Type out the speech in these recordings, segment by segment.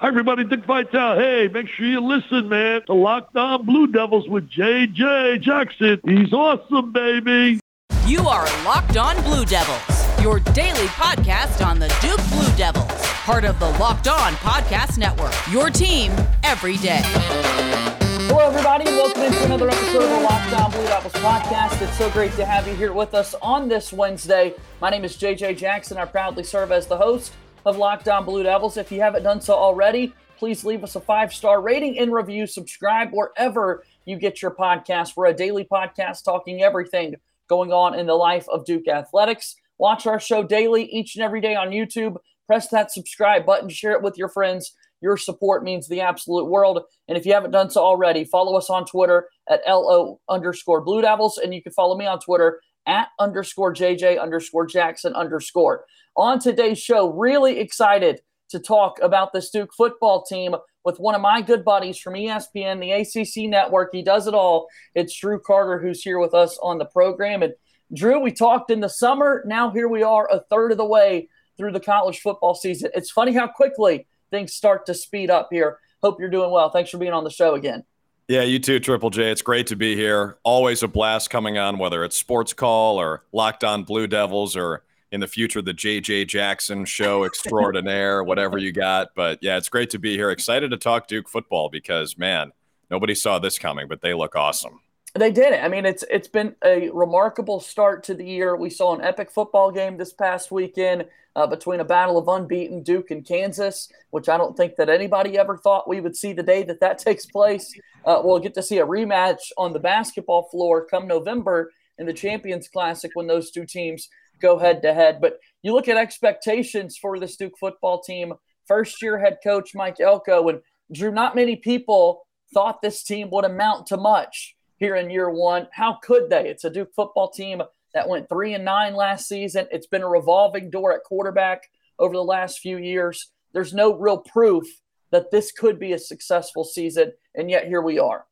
Hi, everybody. Dick Vitale. Hey, make sure you listen, man. to Locked On Blue Devils with JJ Jackson. He's awesome, baby. You are Locked On Blue Devils, your daily podcast on the Duke Blue Devils, part of the Locked On Podcast Network. Your team every day. Hello, everybody. and Welcome into another episode of the Locked On Blue Devils podcast. It's so great to have you here with us on this Wednesday. My name is JJ Jackson. I proudly serve as the host of Locked On Blue Devils. If you haven't done so already, please leave us a five star rating and review. Subscribe wherever you get your podcast. We're a daily podcast talking everything going on in the life of Duke athletics. Watch our show daily, each and every day on YouTube. Press that subscribe button, share it with your friends. Your support means the absolute world. And if you haven't done so already, follow us on Twitter at LO underscore Blue Devils. And you can follow me on Twitter at underscore JJ underscore Jackson underscore. On today's show, really excited to talk about this Duke football team with one of my good buddies from ESPN, the ACC network. He does it all. It's Drew Carter who's here with us on the program. And Drew, we talked in the summer. Now here we are, a third of the way through the college football season. It's funny how quickly things start to speed up here. Hope you're doing well. Thanks for being on the show again. Yeah, you too, Triple J. It's great to be here. Always a blast coming on, whether it's Sports Call or Locked On Blue Devils or in the future the JJ Jackson show extraordinaire, whatever you got. But yeah, it's great to be here. Excited to talk Duke football because man, nobody saw this coming, but they look awesome. They did it. I mean, it's it's been a remarkable start to the year. We saw an epic football game this past weekend uh, between a battle of unbeaten Duke and Kansas, which I don't think that anybody ever thought we would see the day that that takes place. Uh, we'll get to see a rematch on the basketball floor come November in the Champions Classic when those two teams go head to head. But you look at expectations for this Duke football team. First year head coach Mike Elko and Drew. Not many people thought this team would amount to much here in year one. How could they? It's a Duke football team that went three and nine last season. It's been a revolving door at quarterback over the last few years. There's no real proof that this could be a successful season, and yet here we are.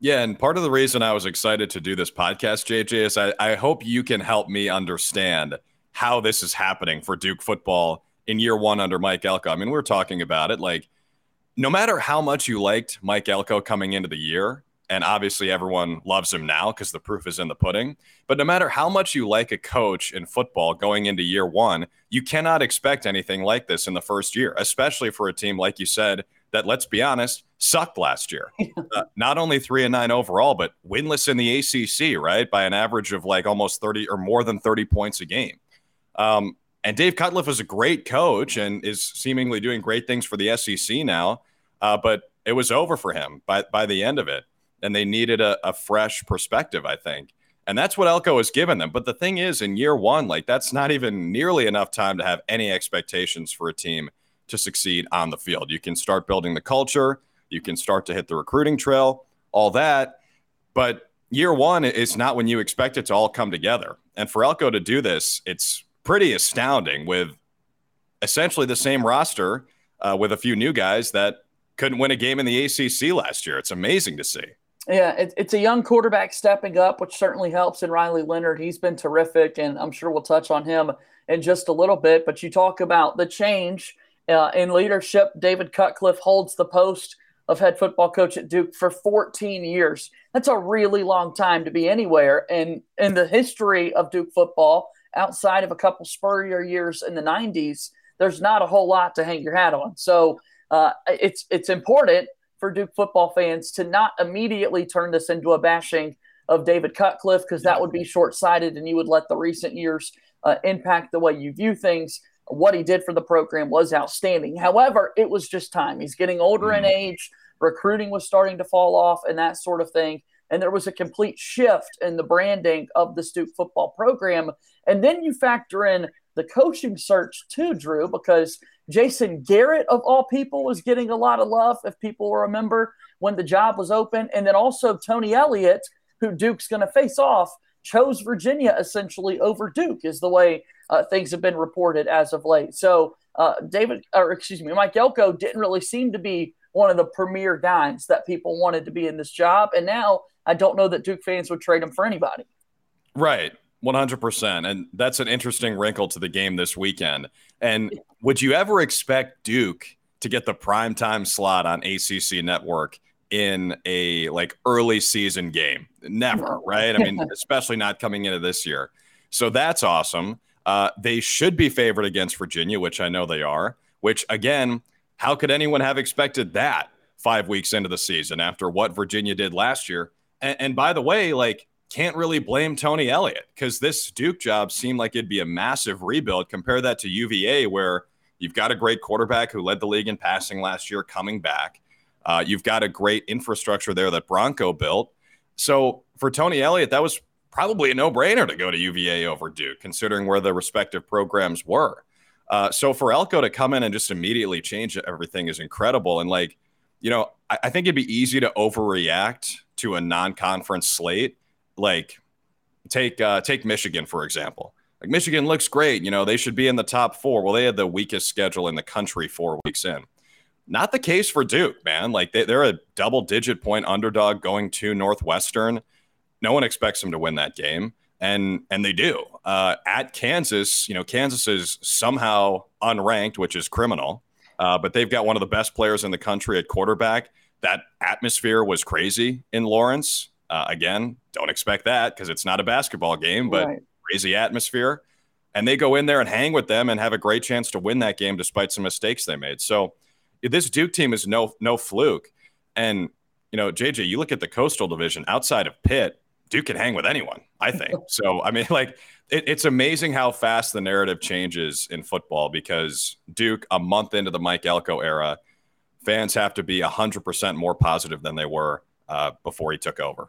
Yeah, and part of the reason I was excited to do this podcast, JJ, is I, I hope you can help me understand how this is happening for Duke football in year one under Mike Elko. I mean, we are talking about it. Like, no matter how much you liked Mike Elko coming into the year, and obviously, everyone loves him now because the proof is in the pudding. But no matter how much you like a coach in football going into year one, you cannot expect anything like this in the first year, especially for a team, like you said, that, let's be honest, sucked last year. uh, not only three and nine overall, but winless in the ACC, right? By an average of like almost 30 or more than 30 points a game. Um, and Dave Cutcliffe is a great coach and is seemingly doing great things for the SEC now. Uh, but it was over for him by, by the end of it and they needed a, a fresh perspective, I think. And that's what Elko has given them. But the thing is, in year one, like that's not even nearly enough time to have any expectations for a team to succeed on the field. You can start building the culture, you can start to hit the recruiting trail, all that. But year one is not when you expect it to all come together. And for Elko to do this, it's pretty astounding with essentially the same roster uh, with a few new guys that couldn't win a game in the ACC last year. It's amazing to see. Yeah, it, it's a young quarterback stepping up, which certainly helps. And Riley Leonard, he's been terrific, and I'm sure we'll touch on him in just a little bit. But you talk about the change uh, in leadership. David Cutcliffe holds the post of head football coach at Duke for 14 years. That's a really long time to be anywhere. And in the history of Duke football, outside of a couple Spurrier years in the 90s, there's not a whole lot to hang your hat on. So uh, it's it's important for Duke football fans to not immediately turn this into a bashing of David Cutcliffe because that would be short sighted and you would let the recent years uh, impact the way you view things. What he did for the program was outstanding. However, it was just time. He's getting older mm-hmm. in age, recruiting was starting to fall off, and that sort of thing. And there was a complete shift in the branding of the Duke football program. And then you factor in the coaching search too, Drew, because Jason Garrett, of all people, was getting a lot of love, if people remember, when the job was open. And then also Tony Elliott, who Duke's going to face off, chose Virginia essentially over Duke, is the way uh, things have been reported as of late. So uh, David, or excuse me, Mike Elko didn't really seem to be one of the premier guys that people wanted to be in this job. And now I don't know that Duke fans would trade him for anybody. Right. 100%. And that's an interesting wrinkle to the game this weekend. And would you ever expect Duke to get the primetime slot on ACC network in a like early season game. Never, right? I mean, especially not coming into this year. So that's awesome. Uh, they should be favored against Virginia, which I know they are. Which again, how could anyone have expected that five weeks into the season after what Virginia did last year? And, and by the way, like can't really blame Tony Elliott because this Duke job seemed like it'd be a massive rebuild. Compare that to UVA, where you've got a great quarterback who led the league in passing last year coming back. Uh, you've got a great infrastructure there that Bronco built. So for Tony Elliott, that was probably a no brainer to go to UVA over Duke, considering where the respective programs were. Uh, so for Elko to come in and just immediately change everything is incredible. And like, you know, I, I think it'd be easy to overreact to a non-conference slate. Like, take uh, take Michigan for example. Like Michigan looks great. You know, they should be in the top four. Well, they had the weakest schedule in the country four weeks in. Not the case for Duke, man. Like they, they're a double digit point underdog going to Northwestern. No one expects them to win that game, and and they do. Uh, at Kansas, you know, Kansas is somehow unranked, which is criminal. Uh, but they've got one of the best players in the country at quarterback. That atmosphere was crazy in Lawrence. Uh, again, don't expect that because it's not a basketball game, but right. crazy atmosphere. And they go in there and hang with them and have a great chance to win that game despite some mistakes they made. So this Duke team is no no fluke. And you know, JJ, you look at the Coastal Division outside of Pitt, Duke can hang with anyone. I think so. I mean, like it, it's amazing how fast the narrative changes in football because Duke, a month into the Mike Elko era, fans have to be hundred percent more positive than they were uh, before he took over.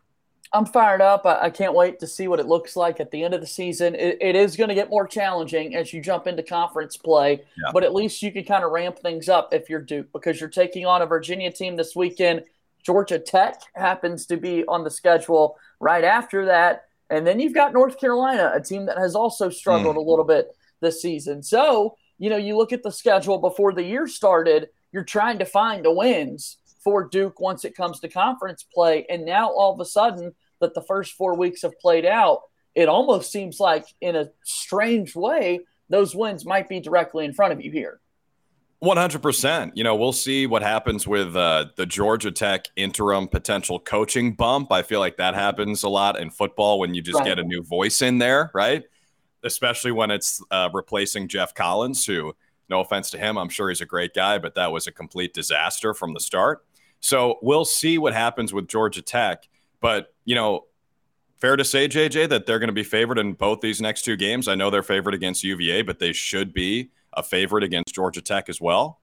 I'm fired up. I, I, can't wait to see what it looks like at the end of the season. it, it is going to get more challenging as you jump into conference play, yeah. but at least you can kind of ramp things up if you're Duke because you're taking on a Virginia team this weekend. Georgia Tech happens to be on the schedule right after that. And then you've got North Carolina, a team that has also struggled mm. a little bit this season. So, you know, you look at the schedule before the year started, you're trying to find the wins for Duke once it comes to conference play. And now all of a sudden, that the first four weeks have played out, it almost seems like, in a strange way, those wins might be directly in front of you here. 100%. You know, we'll see what happens with uh, the Georgia Tech interim potential coaching bump. I feel like that happens a lot in football when you just right. get a new voice in there, right? Especially when it's uh, replacing Geoff Collins, who, no offense to him, I'm sure he's a great guy, but that was a complete disaster from the start. So we'll see what happens with Georgia Tech. But, you know, fair to say, JJ, that they're going to be favored in both these next two games. I know they're favored against UVA, but they should be a favorite against Georgia Tech as well.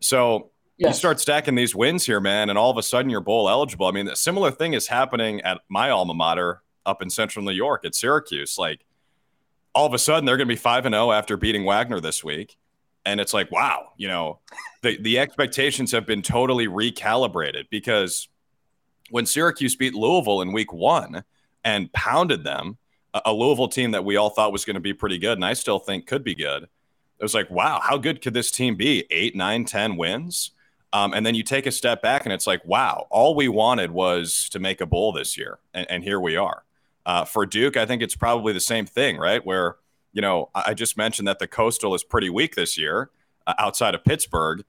So yes. you start stacking these wins here, man, and all of a sudden you're bowl eligible. I mean, a similar thing is happening at my alma mater up in central New York at Syracuse. Like, all of a sudden they're going to be 5 and 0 after beating Wagner this week. And it's like, wow, you know, the, the expectations have been totally recalibrated because when Syracuse beat Louisville in week one and pounded them, a, Louisville team that we all thought was going to be pretty good, and I still think could be good. It was like, wow, how good could this team be? Eight, nine, ten wins. Um, and then you take a step back and it's like, wow, all we wanted was to make a bowl this year. And, and here we are. Uh, for Duke, I think it's probably the same thing, right? Where, you know, I just mentioned that the Coastal is pretty weak this year uh, outside of Pittsburgh.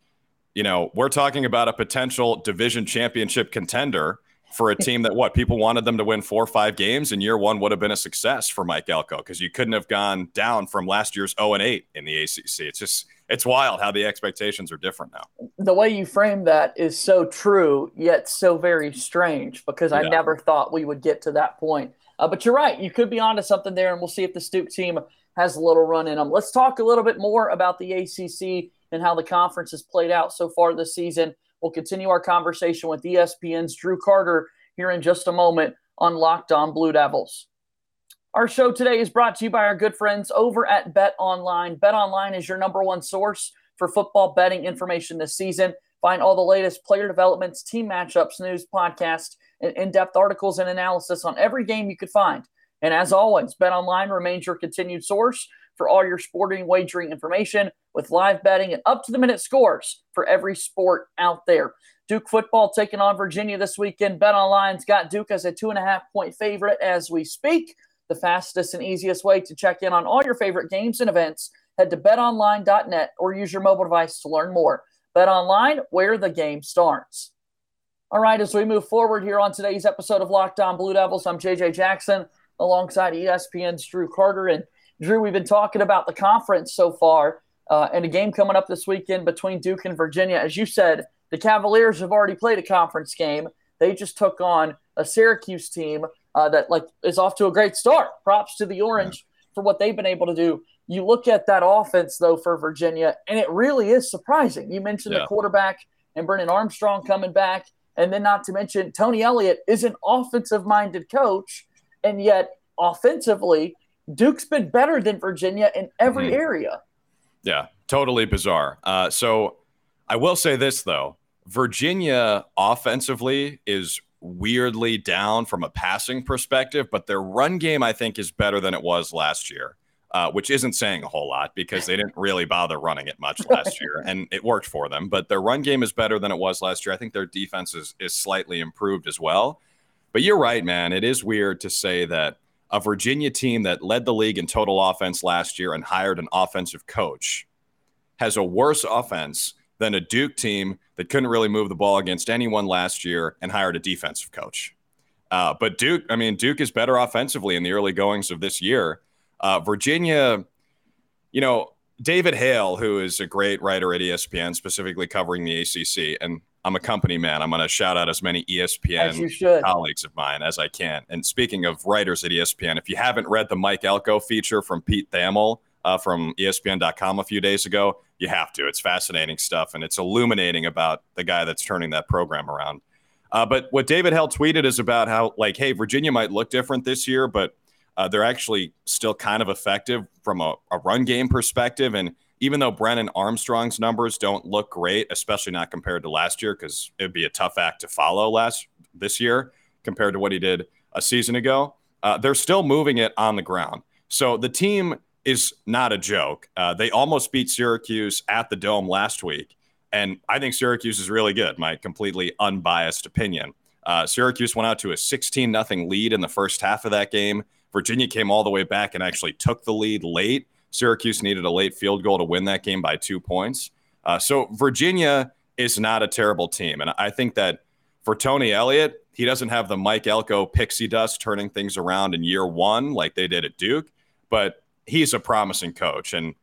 You know, we're talking about a potential division championship contender for a team that what people wanted them to win four or five games and year one would have been a success for Mike Elko because you couldn't have gone down from last year's 0 and 8 in the ACC. It's just it's wild how the expectations are different now. The way you frame that is so true, yet so very strange because I never thought we would get to that point. Uh, but you're right, you could be onto something there, and we'll see if the Duke team has a little run in them. Let's talk a little bit more about the ACC and how the conference has played out so far this season. We'll continue our conversation with ESPN's Drew Carter here in just a moment on Locked On Blue Devils. Our show today is brought to you by our good friends over at Bet Online. Bet Online is your number one source for football betting information this season. Find all the latest player developments, team matchups, news, podcasts, and in depth articles and analysis on every game you could find. And as always, Bet Online remains your continued source for all your sporting wagering information with live betting and up to the minute scores for every sport out there. Duke football taking on Virginia this weekend. Bet Online's got Duke as a two and a half point favorite as we speak. The fastest and easiest way to check in on all your favorite games and events. Head to betonline.net or use your mobile device to learn more. Bet online, where the game starts. All right, as we move forward here on today's episode of Locked On Blue Devils, I'm JJ Jackson alongside ESPN's Drew Carter. And Drew, we've been talking about the conference so far uh, and a game coming up this weekend between Duke and Virginia. As you said, the Cavaliers have already played a conference game. They just took on a Syracuse team uh, that like is off to a great start. Props to the Orange yeah. for what they've been able to do. You look at that offense though for Virginia, and it really is surprising. You mentioned yeah. the quarterback and Brennan Armstrong coming back. And then, not to mention, Tony Elliott is an offensive minded coach. And yet, offensively, Duke's been better than Virginia in every mm-hmm. area. Yeah, totally bizarre. Uh, so I will say this, though Virginia offensively is weirdly down from a passing perspective, but their run game, I think, is better than it was last year uh, which isn't saying a whole lot because they didn't really bother running it much last year, and it worked for them. But their run game is better than it was last year. I think their defense is is slightly improved as well. But you're right, man. It is weird to say that a Virginia team that led the league in total offense last year and hired an offensive coach has a worse offense than a Duke team that couldn't really move the ball against anyone last year and hired a defensive coach. Uh, but Duke, I mean, Duke is better offensively in the early goings of this year. Uh, Virginia, you know, David Hale, who is a great writer at ESPN, specifically covering the ACC, and I'm a company man. I'm going to shout out as many ESPN colleagues of mine as I can. And speaking of writers at ESPN, if you haven't read the Mike Elko feature from Pete Thamel uh, from ESPN.com a few days ago, you have to. It's fascinating stuff, and it's illuminating about the guy that's turning that program around. Uh, but what David Hale tweeted is about how, like, hey, Virginia might look different this year, but uh, they're actually still kind of effective from a, a, run game perspective. And even though Brennan Armstrong's numbers don't look great, especially not compared to last year, because it'd be a tough act to follow last this year compared to what he did a season ago, uh, they're still moving it on the ground. So the team is not a joke. Uh, they almost beat Syracuse at the Dome last week. And I think Syracuse is really good, my completely unbiased opinion. Uh, Syracuse went out to a 16 0 lead in the first half of that game. Virginia came all the way back and actually took the lead late. Syracuse needed a late field goal to win that game by two points. Uh, so Virginia is not a terrible team. And I think that for Tony Elliott, he doesn't have the Mike Elko pixie dust turning things around in year one like they did at Duke, but he's a promising coach. And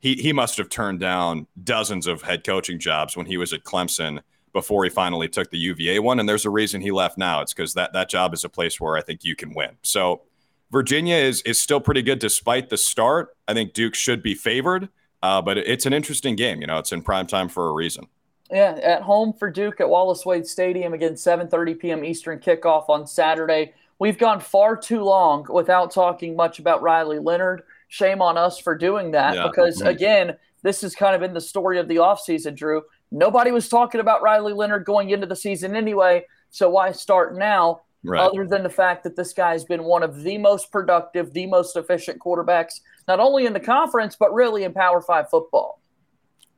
he, he must have turned down dozens of head coaching jobs when he was at Clemson before he finally took the UVA one. And there's a reason he left now. It's because that, that job is a place where I think you can win. So Virginia is is still pretty good despite the start. I think Duke should be favored, uh, but it's an interesting game. You know, it's in prime time for a reason. Yeah, at home for Duke at Wallace Wade Stadium again, 7:30 p.m. Eastern kickoff on Saturday. We've gone far too long without talking much about Riley Leonard. Shame on us for doing that yeah. because mm-hmm. again, this is kind of in the story of the offseason, Drew. Nobody was talking about Riley Leonard going into the season anyway, so why start now? Right. other than the fact that this guy's been one of the most productive, the most efficient quarterbacks, not only in the conference, but really in Power Five football.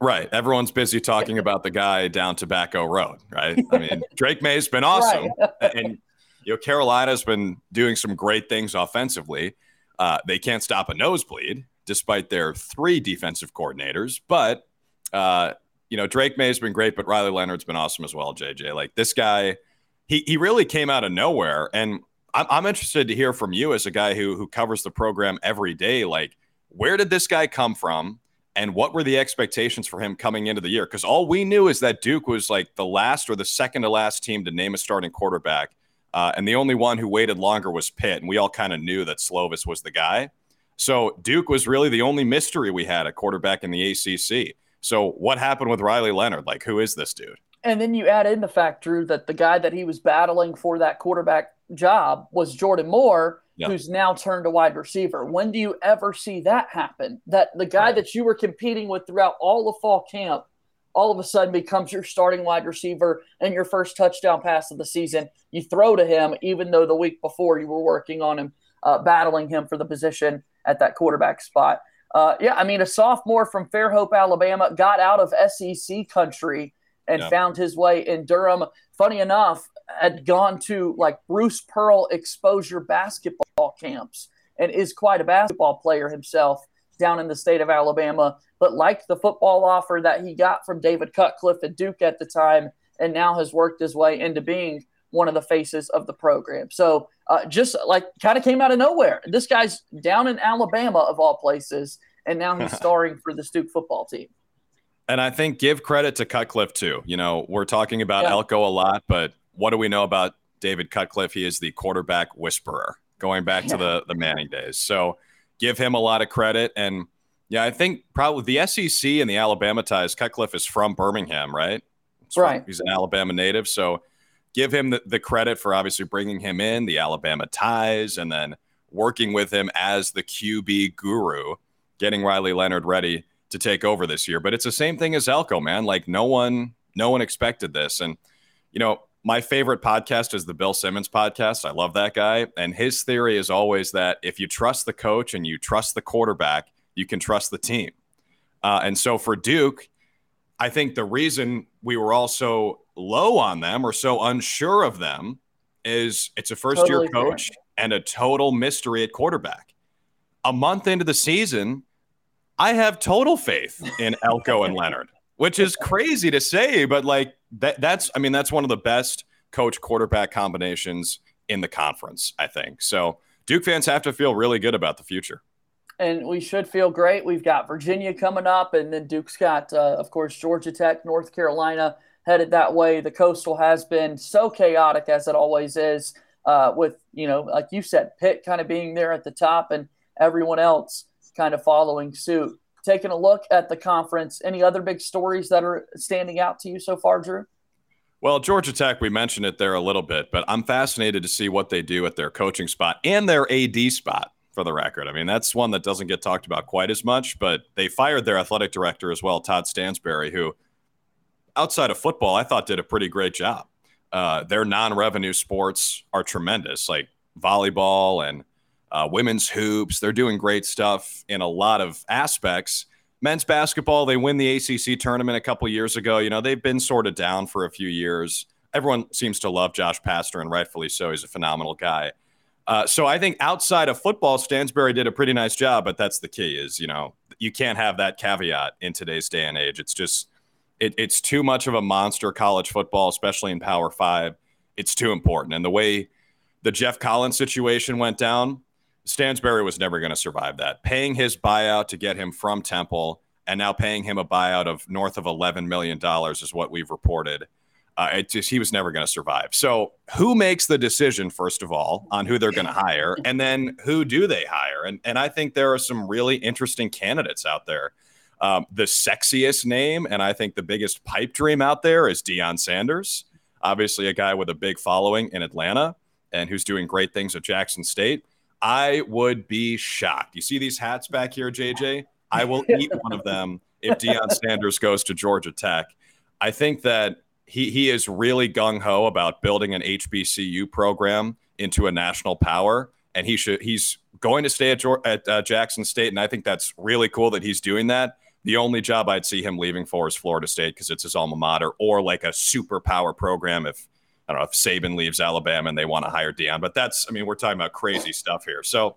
Right. Everyone's busy talking about the guy down Tobacco Road, right? I mean, Drake Maye's been awesome. Right. and, you know, Carolina's been doing some great things offensively. Uh, they can't stop a nosebleed despite their three defensive coordinators. But, uh, you know, Drake Maye's been great, but Riley Leonard's been awesome as well, JJ. Like this guy he he really came out of nowhere, and I'm, I'm interested to hear from you as a guy who who covers the program every day. Like, where did this guy come from? And what were the expectations for him coming into the year? Because all we knew is that Duke was like the last or the second to last team to name a starting quarterback. Uh, and the only one who waited longer was Pitt. And we all kind of knew that Slovis was the guy. So Duke was really the only mystery we had at quarterback in the ACC. So what happened with Riley Leonard? Like, who is this dude? And then you add in the fact, Drew, that the guy that he was battling for that quarterback job was Jordan Moore, yep. who's now turned a wide receiver. When do you ever see that happen? That the guy right. that you were competing with throughout all of fall camp all of a sudden becomes your starting wide receiver and your first touchdown pass of the season. You throw to him, even though the week before you were working on him, uh, battling him for the position at that quarterback spot. Uh, yeah, I mean, a sophomore from Fairhope, Alabama, got out of SEC country and yeah. found his way in Durham. Funny enough, had gone to like Bruce Pearl exposure basketball camps and is quite a basketball player himself. down in the state of Alabama, but liked the football offer that he got from David Cutcliffe at Duke at the time, and now has worked his way into being one of the faces of the program. So uh, just like kind of came out of nowhere. This guy's down in Alabama of all places, and now he's starring for the Duke football team. And I think give credit to Cutcliffe too. You know, we're talking about yeah. Elko a lot, but what do we know about David Cutcliffe? He is the quarterback whisperer, going back yeah. to the the Manning days. So give him a lot of credit. And yeah, I think probably the SEC and the Alabama ties. Cutcliffe is from Birmingham, right? right. he's an Alabama native, so give him the, the credit for obviously bringing him in, the Alabama ties, and then working with him as the QB guru, getting Riley Leonard ready to take over this year. But it's the same thing as Elko, man. Like no one, no one expected this. And you know, my favorite podcast is the Bill Simmons podcast. I love that guy. And his theory is always that if you trust the coach and you trust the quarterback, you can trust the team. Uh, and so for Duke, I think the reason we were all so low on them or so unsure of them is it's a first totally year coach fair. and a total mystery at quarterback. A month into the season, I have total faith in Elko and Leonard, which is crazy to say, but like that, that's, I mean, that's one of the best coach quarterback combinations in the conference, I think. So Duke fans have to feel really good about the future. And we should feel great. We've got Virginia coming up, and then Duke's got, uh, of course, Georgia Tech, North Carolina headed that way. The coastal has been so chaotic as it always is, uh, with you know, like you said, Pitt kind of being there at the top and everyone else kind of following suit. Taking a look at the conference, any other big stories that are standing out to you so far, Drew? Well, Georgia Tech, we mentioned it there a little bit, but I'm fascinated to see what they do at their coaching spot and their AD spot for the record. I mean, that's one that doesn't get talked about quite as much, but they fired their athletic director as well, Todd Stansbury, who outside of football, I thought did a pretty great job. Uh, their non-revenue sports are tremendous, like volleyball and uh, women's hoops. They're doing great stuff in a lot of aspects. Men's basketball, they win the ACC tournament a couple years ago. You know, they've been sort of down for a few years. Everyone seems to love Josh Pastner, and rightfully so. He's a phenomenal guy. Uh, so I think outside of football, Stansbury did a pretty nice job. But that's the key: is you know you can't have that caveat in today's day and age. It's just it, it's too much of a monster college football, especially in Power Five. It's too important. And the way the Geoff Collins situation went down, Stansbury was never going to survive that. Paying his buyout to get him from Temple and now paying him a buyout of north of $11 million is what we've reported. Uh, it just, he was never going to survive. So, who makes the decision, first of all, on who they're going to hire? And then who do they hire? And, and I think there are some really interesting candidates out there. Um, the sexiest name, and I think the biggest pipe dream out there is Deion Sanders. Obviously, a guy with a big following in Atlanta and who's doing great things at Jackson State. I would be shocked. You see these hats back here, JJ? I will eat one of them if Deion Sanders goes to Georgia Tech. I think that he he is really gung ho about building an HBCU program into a national power, and he should he's going to stay at, at uh, Jackson State, and I think that's really cool that he's doing that. The only job I'd see him leaving for is Florida State because it's his alma mater, or like a superpower program if I don't know if Saban leaves Alabama and they want to hire Deion, But that's I mean we're talking about crazy stuff here. So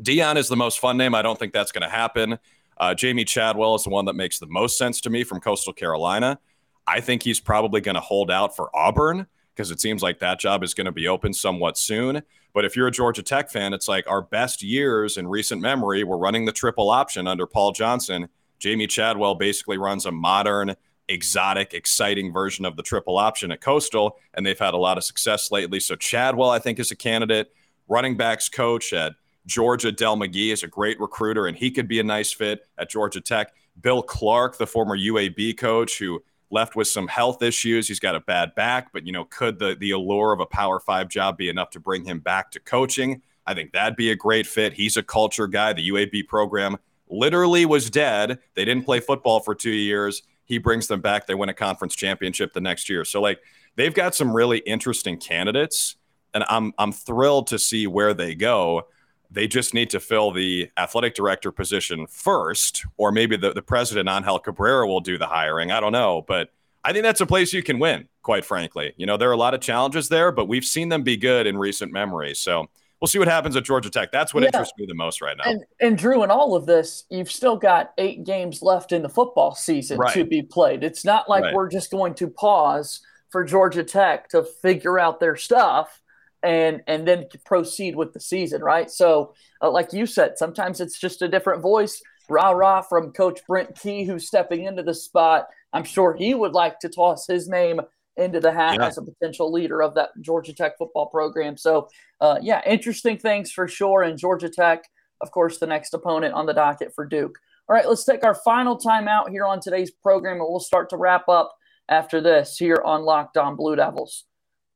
Deion is the most fun name. I don't think that's going to happen. Uh, Jamey Chadwell is the one that makes the most sense to me from Coastal Carolina. I think he's probably going to hold out for Auburn because it seems like that job is going to be open somewhat soon. But if you're a Georgia Tech fan, it's like our best years in recent memory were running the triple option under Paul Johnson Jamey Chadwell basically runs a modern, exotic, exciting version of the triple option at Coastal, and they've had a lot of success lately. So Chadwell, I think, is a candidate. Running backs coach at Georgia, Dell McGee is a great recruiter, and he could be a nice fit at Georgia Tech. Bill Clark, the former UAB coach, who left with some health issues. He's got a bad back, but you know, could the the allure of a Power Five job be enough to bring him back to coaching? I think that'd be a great fit. He's a culture guy. The UAB program literally was dead. They didn't play football for two years. He brings them back. They win a conference championship the next year. So like they've got some really interesting candidates, and I'm I'm thrilled to see where they go. They just need to fill the athletic director position first, or maybe the, the president, Angel Cabrera, will do the hiring. I don't know. But I think that's a place you can win, quite frankly. You know, there are a lot of challenges there, but we've seen them be good in recent memory. So we'll see what happens at Georgia Tech. That's what yeah. interests me the most right now. And, and Drew, in all of this, you've still got eight games left in the football season right. to be played. It's not like right. we're just going to pause for Georgia Tech to figure out their stuff and and then proceed with the season, right? So, uh, like you said, sometimes it's just a different voice. Rah rah from Coach Brent Key, who's stepping into the spot. I'm sure he would like to toss his name into the hat yeah. as a potential leader of that Georgia Tech football program. So, uh, yeah, interesting things for sure. And Georgia Tech, of course, the next opponent on the docket for Duke. All right, let's take our final time out here on today's program, and we'll start to wrap up after this here on Locked On Blue Devils.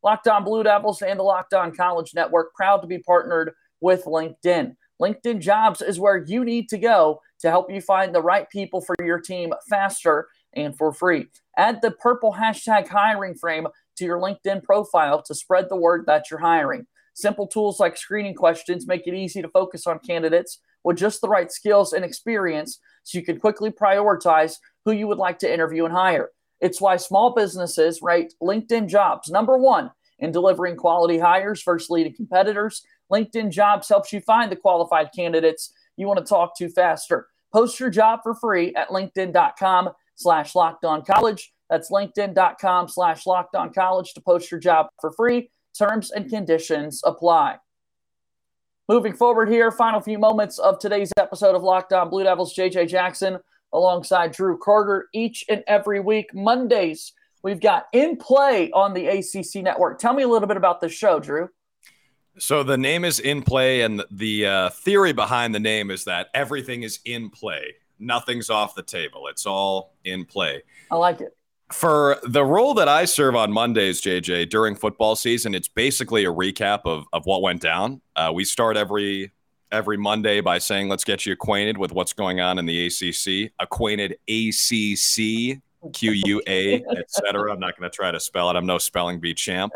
Locked On Blue Devils and the Locked On College Network proud to be partnered with LinkedIn. LinkedIn Jobs is where you need to go to help you find the right people for your team faster and for free. Add the purple hashtag hiring frame to your LinkedIn profile to spread the word that you're hiring. Simple tools like screening questions make it easy to focus on candidates with just the right skills and experience so you can quickly prioritize who you would like to interview and hire. It's why small businesses rate LinkedIn jobs number one in delivering quality hires versus leading competitors. LinkedIn jobs helps you find the qualified candidates you want to talk to faster. Post your job for free at linkedin.com slash locked on college. That's linkedin.com slash locked on college to post your job for free. Terms and conditions apply. Moving forward here, final few moments of today's episode of Locked On Blue Devils. JJ Jackson alongside Drew Carter each and every week. Mondays, we've got In Play on the ACC network. Tell me a little bit about this show, Drew. So the name is In Play, and the uh, theory behind the name is that everything is in play. Nothing's off the table. It's all in play. I like it. For the role that I serve on Mondays, JJ, during football season, it's basically a recap of, of what went down. Uh, we start every every Monday by saying, let's get you acquainted with what's going on in the ACC. Acquainted ACC, Q U A, etc. I'm not going to try to spell it. I'm no spelling bee champ.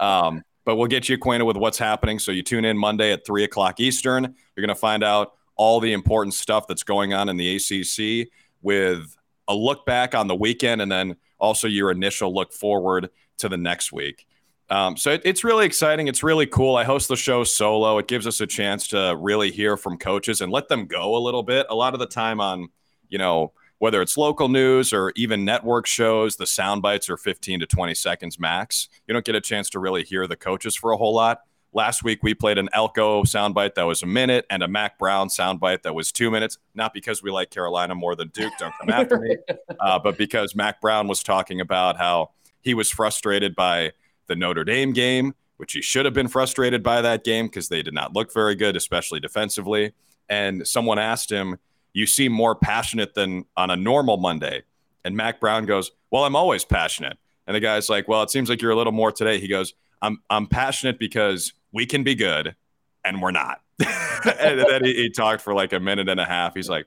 Um, but we'll get you acquainted with what's happening. So you tune in Monday at three o'clock Eastern. You're going to find out all the important stuff that's going on in the ACC with a look back on the weekend and then also your initial look forward to the next week. Um, so it, it's really exciting. It's really cool. I host the show solo. It gives us a chance to really hear from coaches and let them go a little bit. A lot of the time on, you know, whether it's local news or even network shows, the sound bites are 15 to 20 seconds max. You don't get a chance to really hear the coaches for a whole lot. Last week we played an Elko soundbite that was a minute and a Mack Brown soundbite that was two minutes. Not because we like Carolina more than Duke, don't come after me, uh, but because Mack Brown was talking about how he was frustrated by the Notre Dame game, which he should have been frustrated by that game because they did not look very good, especially defensively. And someone asked him, "You seem more passionate than on a normal Monday." And Mack Brown goes, "Well, I'm always passionate." And the guy's like, "Well, it seems like you're a little more today." He goes, "I'm I'm passionate because we can be good and we're not. and then he, he, talked for like a minute and a half. He's like,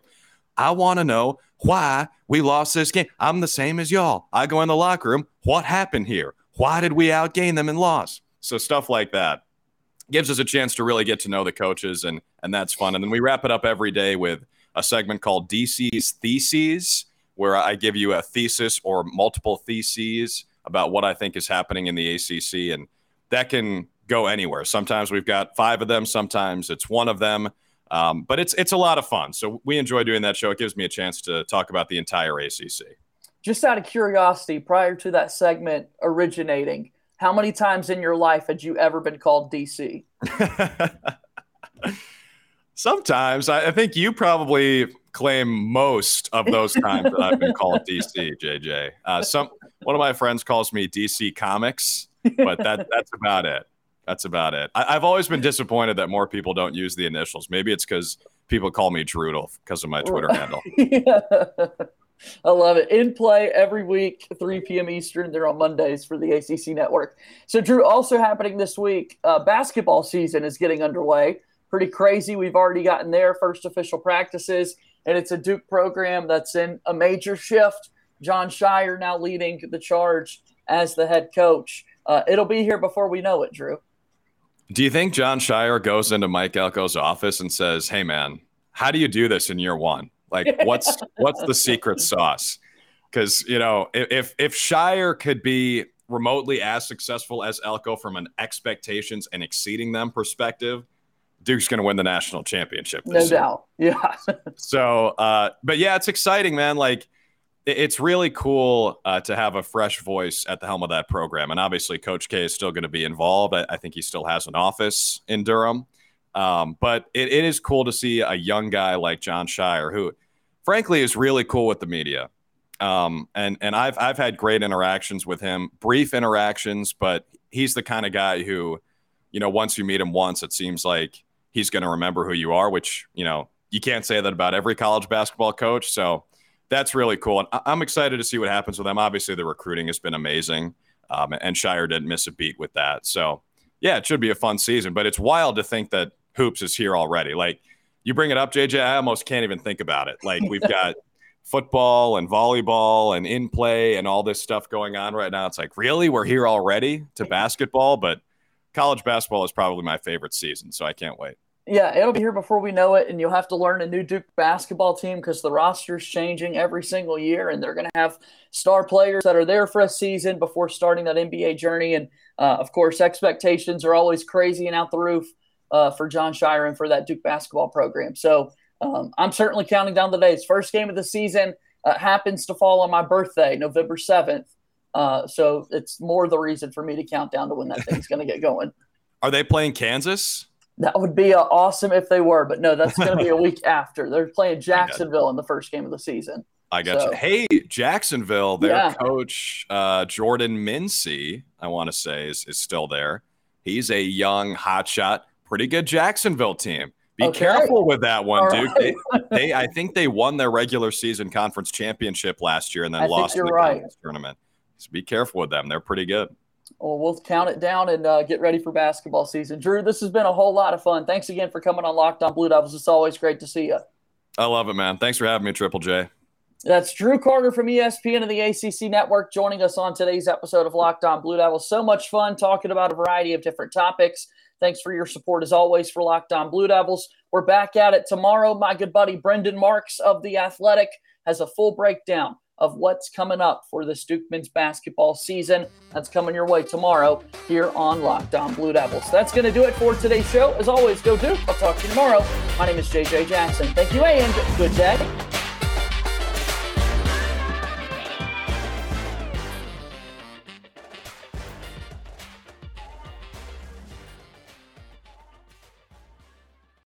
I want to know why we lost this game. I'm the same as y'all. I go in the locker room. What happened here? Why did we outgain them and lost? So stuff like that gives us a chance to really get to know the coaches and and that's fun. And then we wrap it up every day with a segment called DC's Theses, where I give you a thesis or multiple theses about what I think is happening in the ACC, and that can go anywhere. Sometimes we've got five of them, sometimes it's one of them. Um, but it's it's a lot of fun. So we enjoy doing that show. It gives me a chance to talk about the entire ACC. Just out of curiosity, prior to that segment originating, how many times in your life had you ever been called DC? Sometimes I, I think you probably claim most of those times that I've been called DC, JJ. Uh, some one of my friends calls me DC Comics, but that that's about it that's about it. I, have always been disappointed that more people don't use the initials. Maybe it's because people call me Drudel because of my Twitter handle. yeah. I love it. In play every week, 3 p.m. Eastern. They're on Mondays for the ACC network. So, Drew, also happening this week, uh, basketball season is getting underway. Pretty crazy. We've already gotten their first official practices, and it's a Duke program that's in a major shift. Jon Scheyer now leading the charge as the head coach. Uh, it'll be here before we know it, Drew. Do you think Jon Scheyer goes into Mike Elko's office and says, "Hey, man, how do you do this in year one? Like, what's what's the secret sauce?" Because you know, if if Scheyer could be remotely as successful as Elko from an expectations and exceeding them perspective, Duke's going to win the national championship. no year. doubt. Yeah. So, uh, but yeah, it's exciting, man. Like, it's really cool uh, to have a fresh voice at the helm of that program. And obviously, Coach K is still going to be involved. I, I, think he still has an office in Durham. Um, but it, it is cool to see a young guy like Jon Scheyer, who, frankly, is really cool with the media. Um, and and I've I've had great interactions with him, brief interactions, but he's the kind of guy who, you know, once you meet him once, it seems like he's going to remember who you are. Which you know you can't say that about every college basketball coach. So that's really cool, and I'm excited to see what happens with them. Obviously, the recruiting has been amazing, um, and Scheyer didn't miss a beat with that. So yeah, it should be a fun season. But it's wild to think that hoops is here already. Like you bring it up, JJ, I almost can't even think about it. Like we've got football and volleyball and in play and all this stuff going on right now. It's like, really? We're here already to basketball, but college basketball is probably my favorite season, so I can't wait. Yeah, it'll be here before we know it, and you'll have to learn a new Duke basketball team because the roster's changing every single year, and they're going to have star players that are there for a season before starting that NBA journey. And uh, of course, expectations are always crazy and out the roof uh, for Jon Scheyer and for that Duke basketball program. So um, I'm certainly counting down the days. First game of the season uh, happens to fall on my birthday, November 7th. Uh, so it's more the reason for me to count down to when that thing's going to get going. Are they playing Kansas? That would be uh, awesome if they were, but no, that's going to be a week after. They're playing Jacksonville in the first game of the season. I got so, you. Hey, Jacksonville, their yeah. coach uh, Jordan Mincy, I want to say, is, is still there. He's a young hotshot, pretty good Jacksonville team. Be okay. careful with that one, All Duke. Right. they, they, I think they won their regular season conference championship last year and then I lost in the right. tournament. So be careful with them. They're pretty good. Well, we'll count it down and uh, get ready for basketball season. Drew, this has been a whole lot of fun. Thanks again for coming on Locked On Blue Devils. It's always great to see you. I love it, man. Thanks for having me, Triple J. That's Drew Carter from ESPN and the ACC Network joining us on today's episode of Locked On Blue Devils. So much fun talking about a variety of different topics. Thanks for your support as always for Locked On Blue Devils. We're back at it tomorrow. My good buddy Brendan Marks of The Athletic has a full breakdown of what's coming up for the Duke men's basketball season. That's coming your way tomorrow here on Locked On Blue Devils. That's going to do it for today's show. As always, go Duke. I'll talk to you tomorrow. My name is JJ Jackson. Thank you and good day.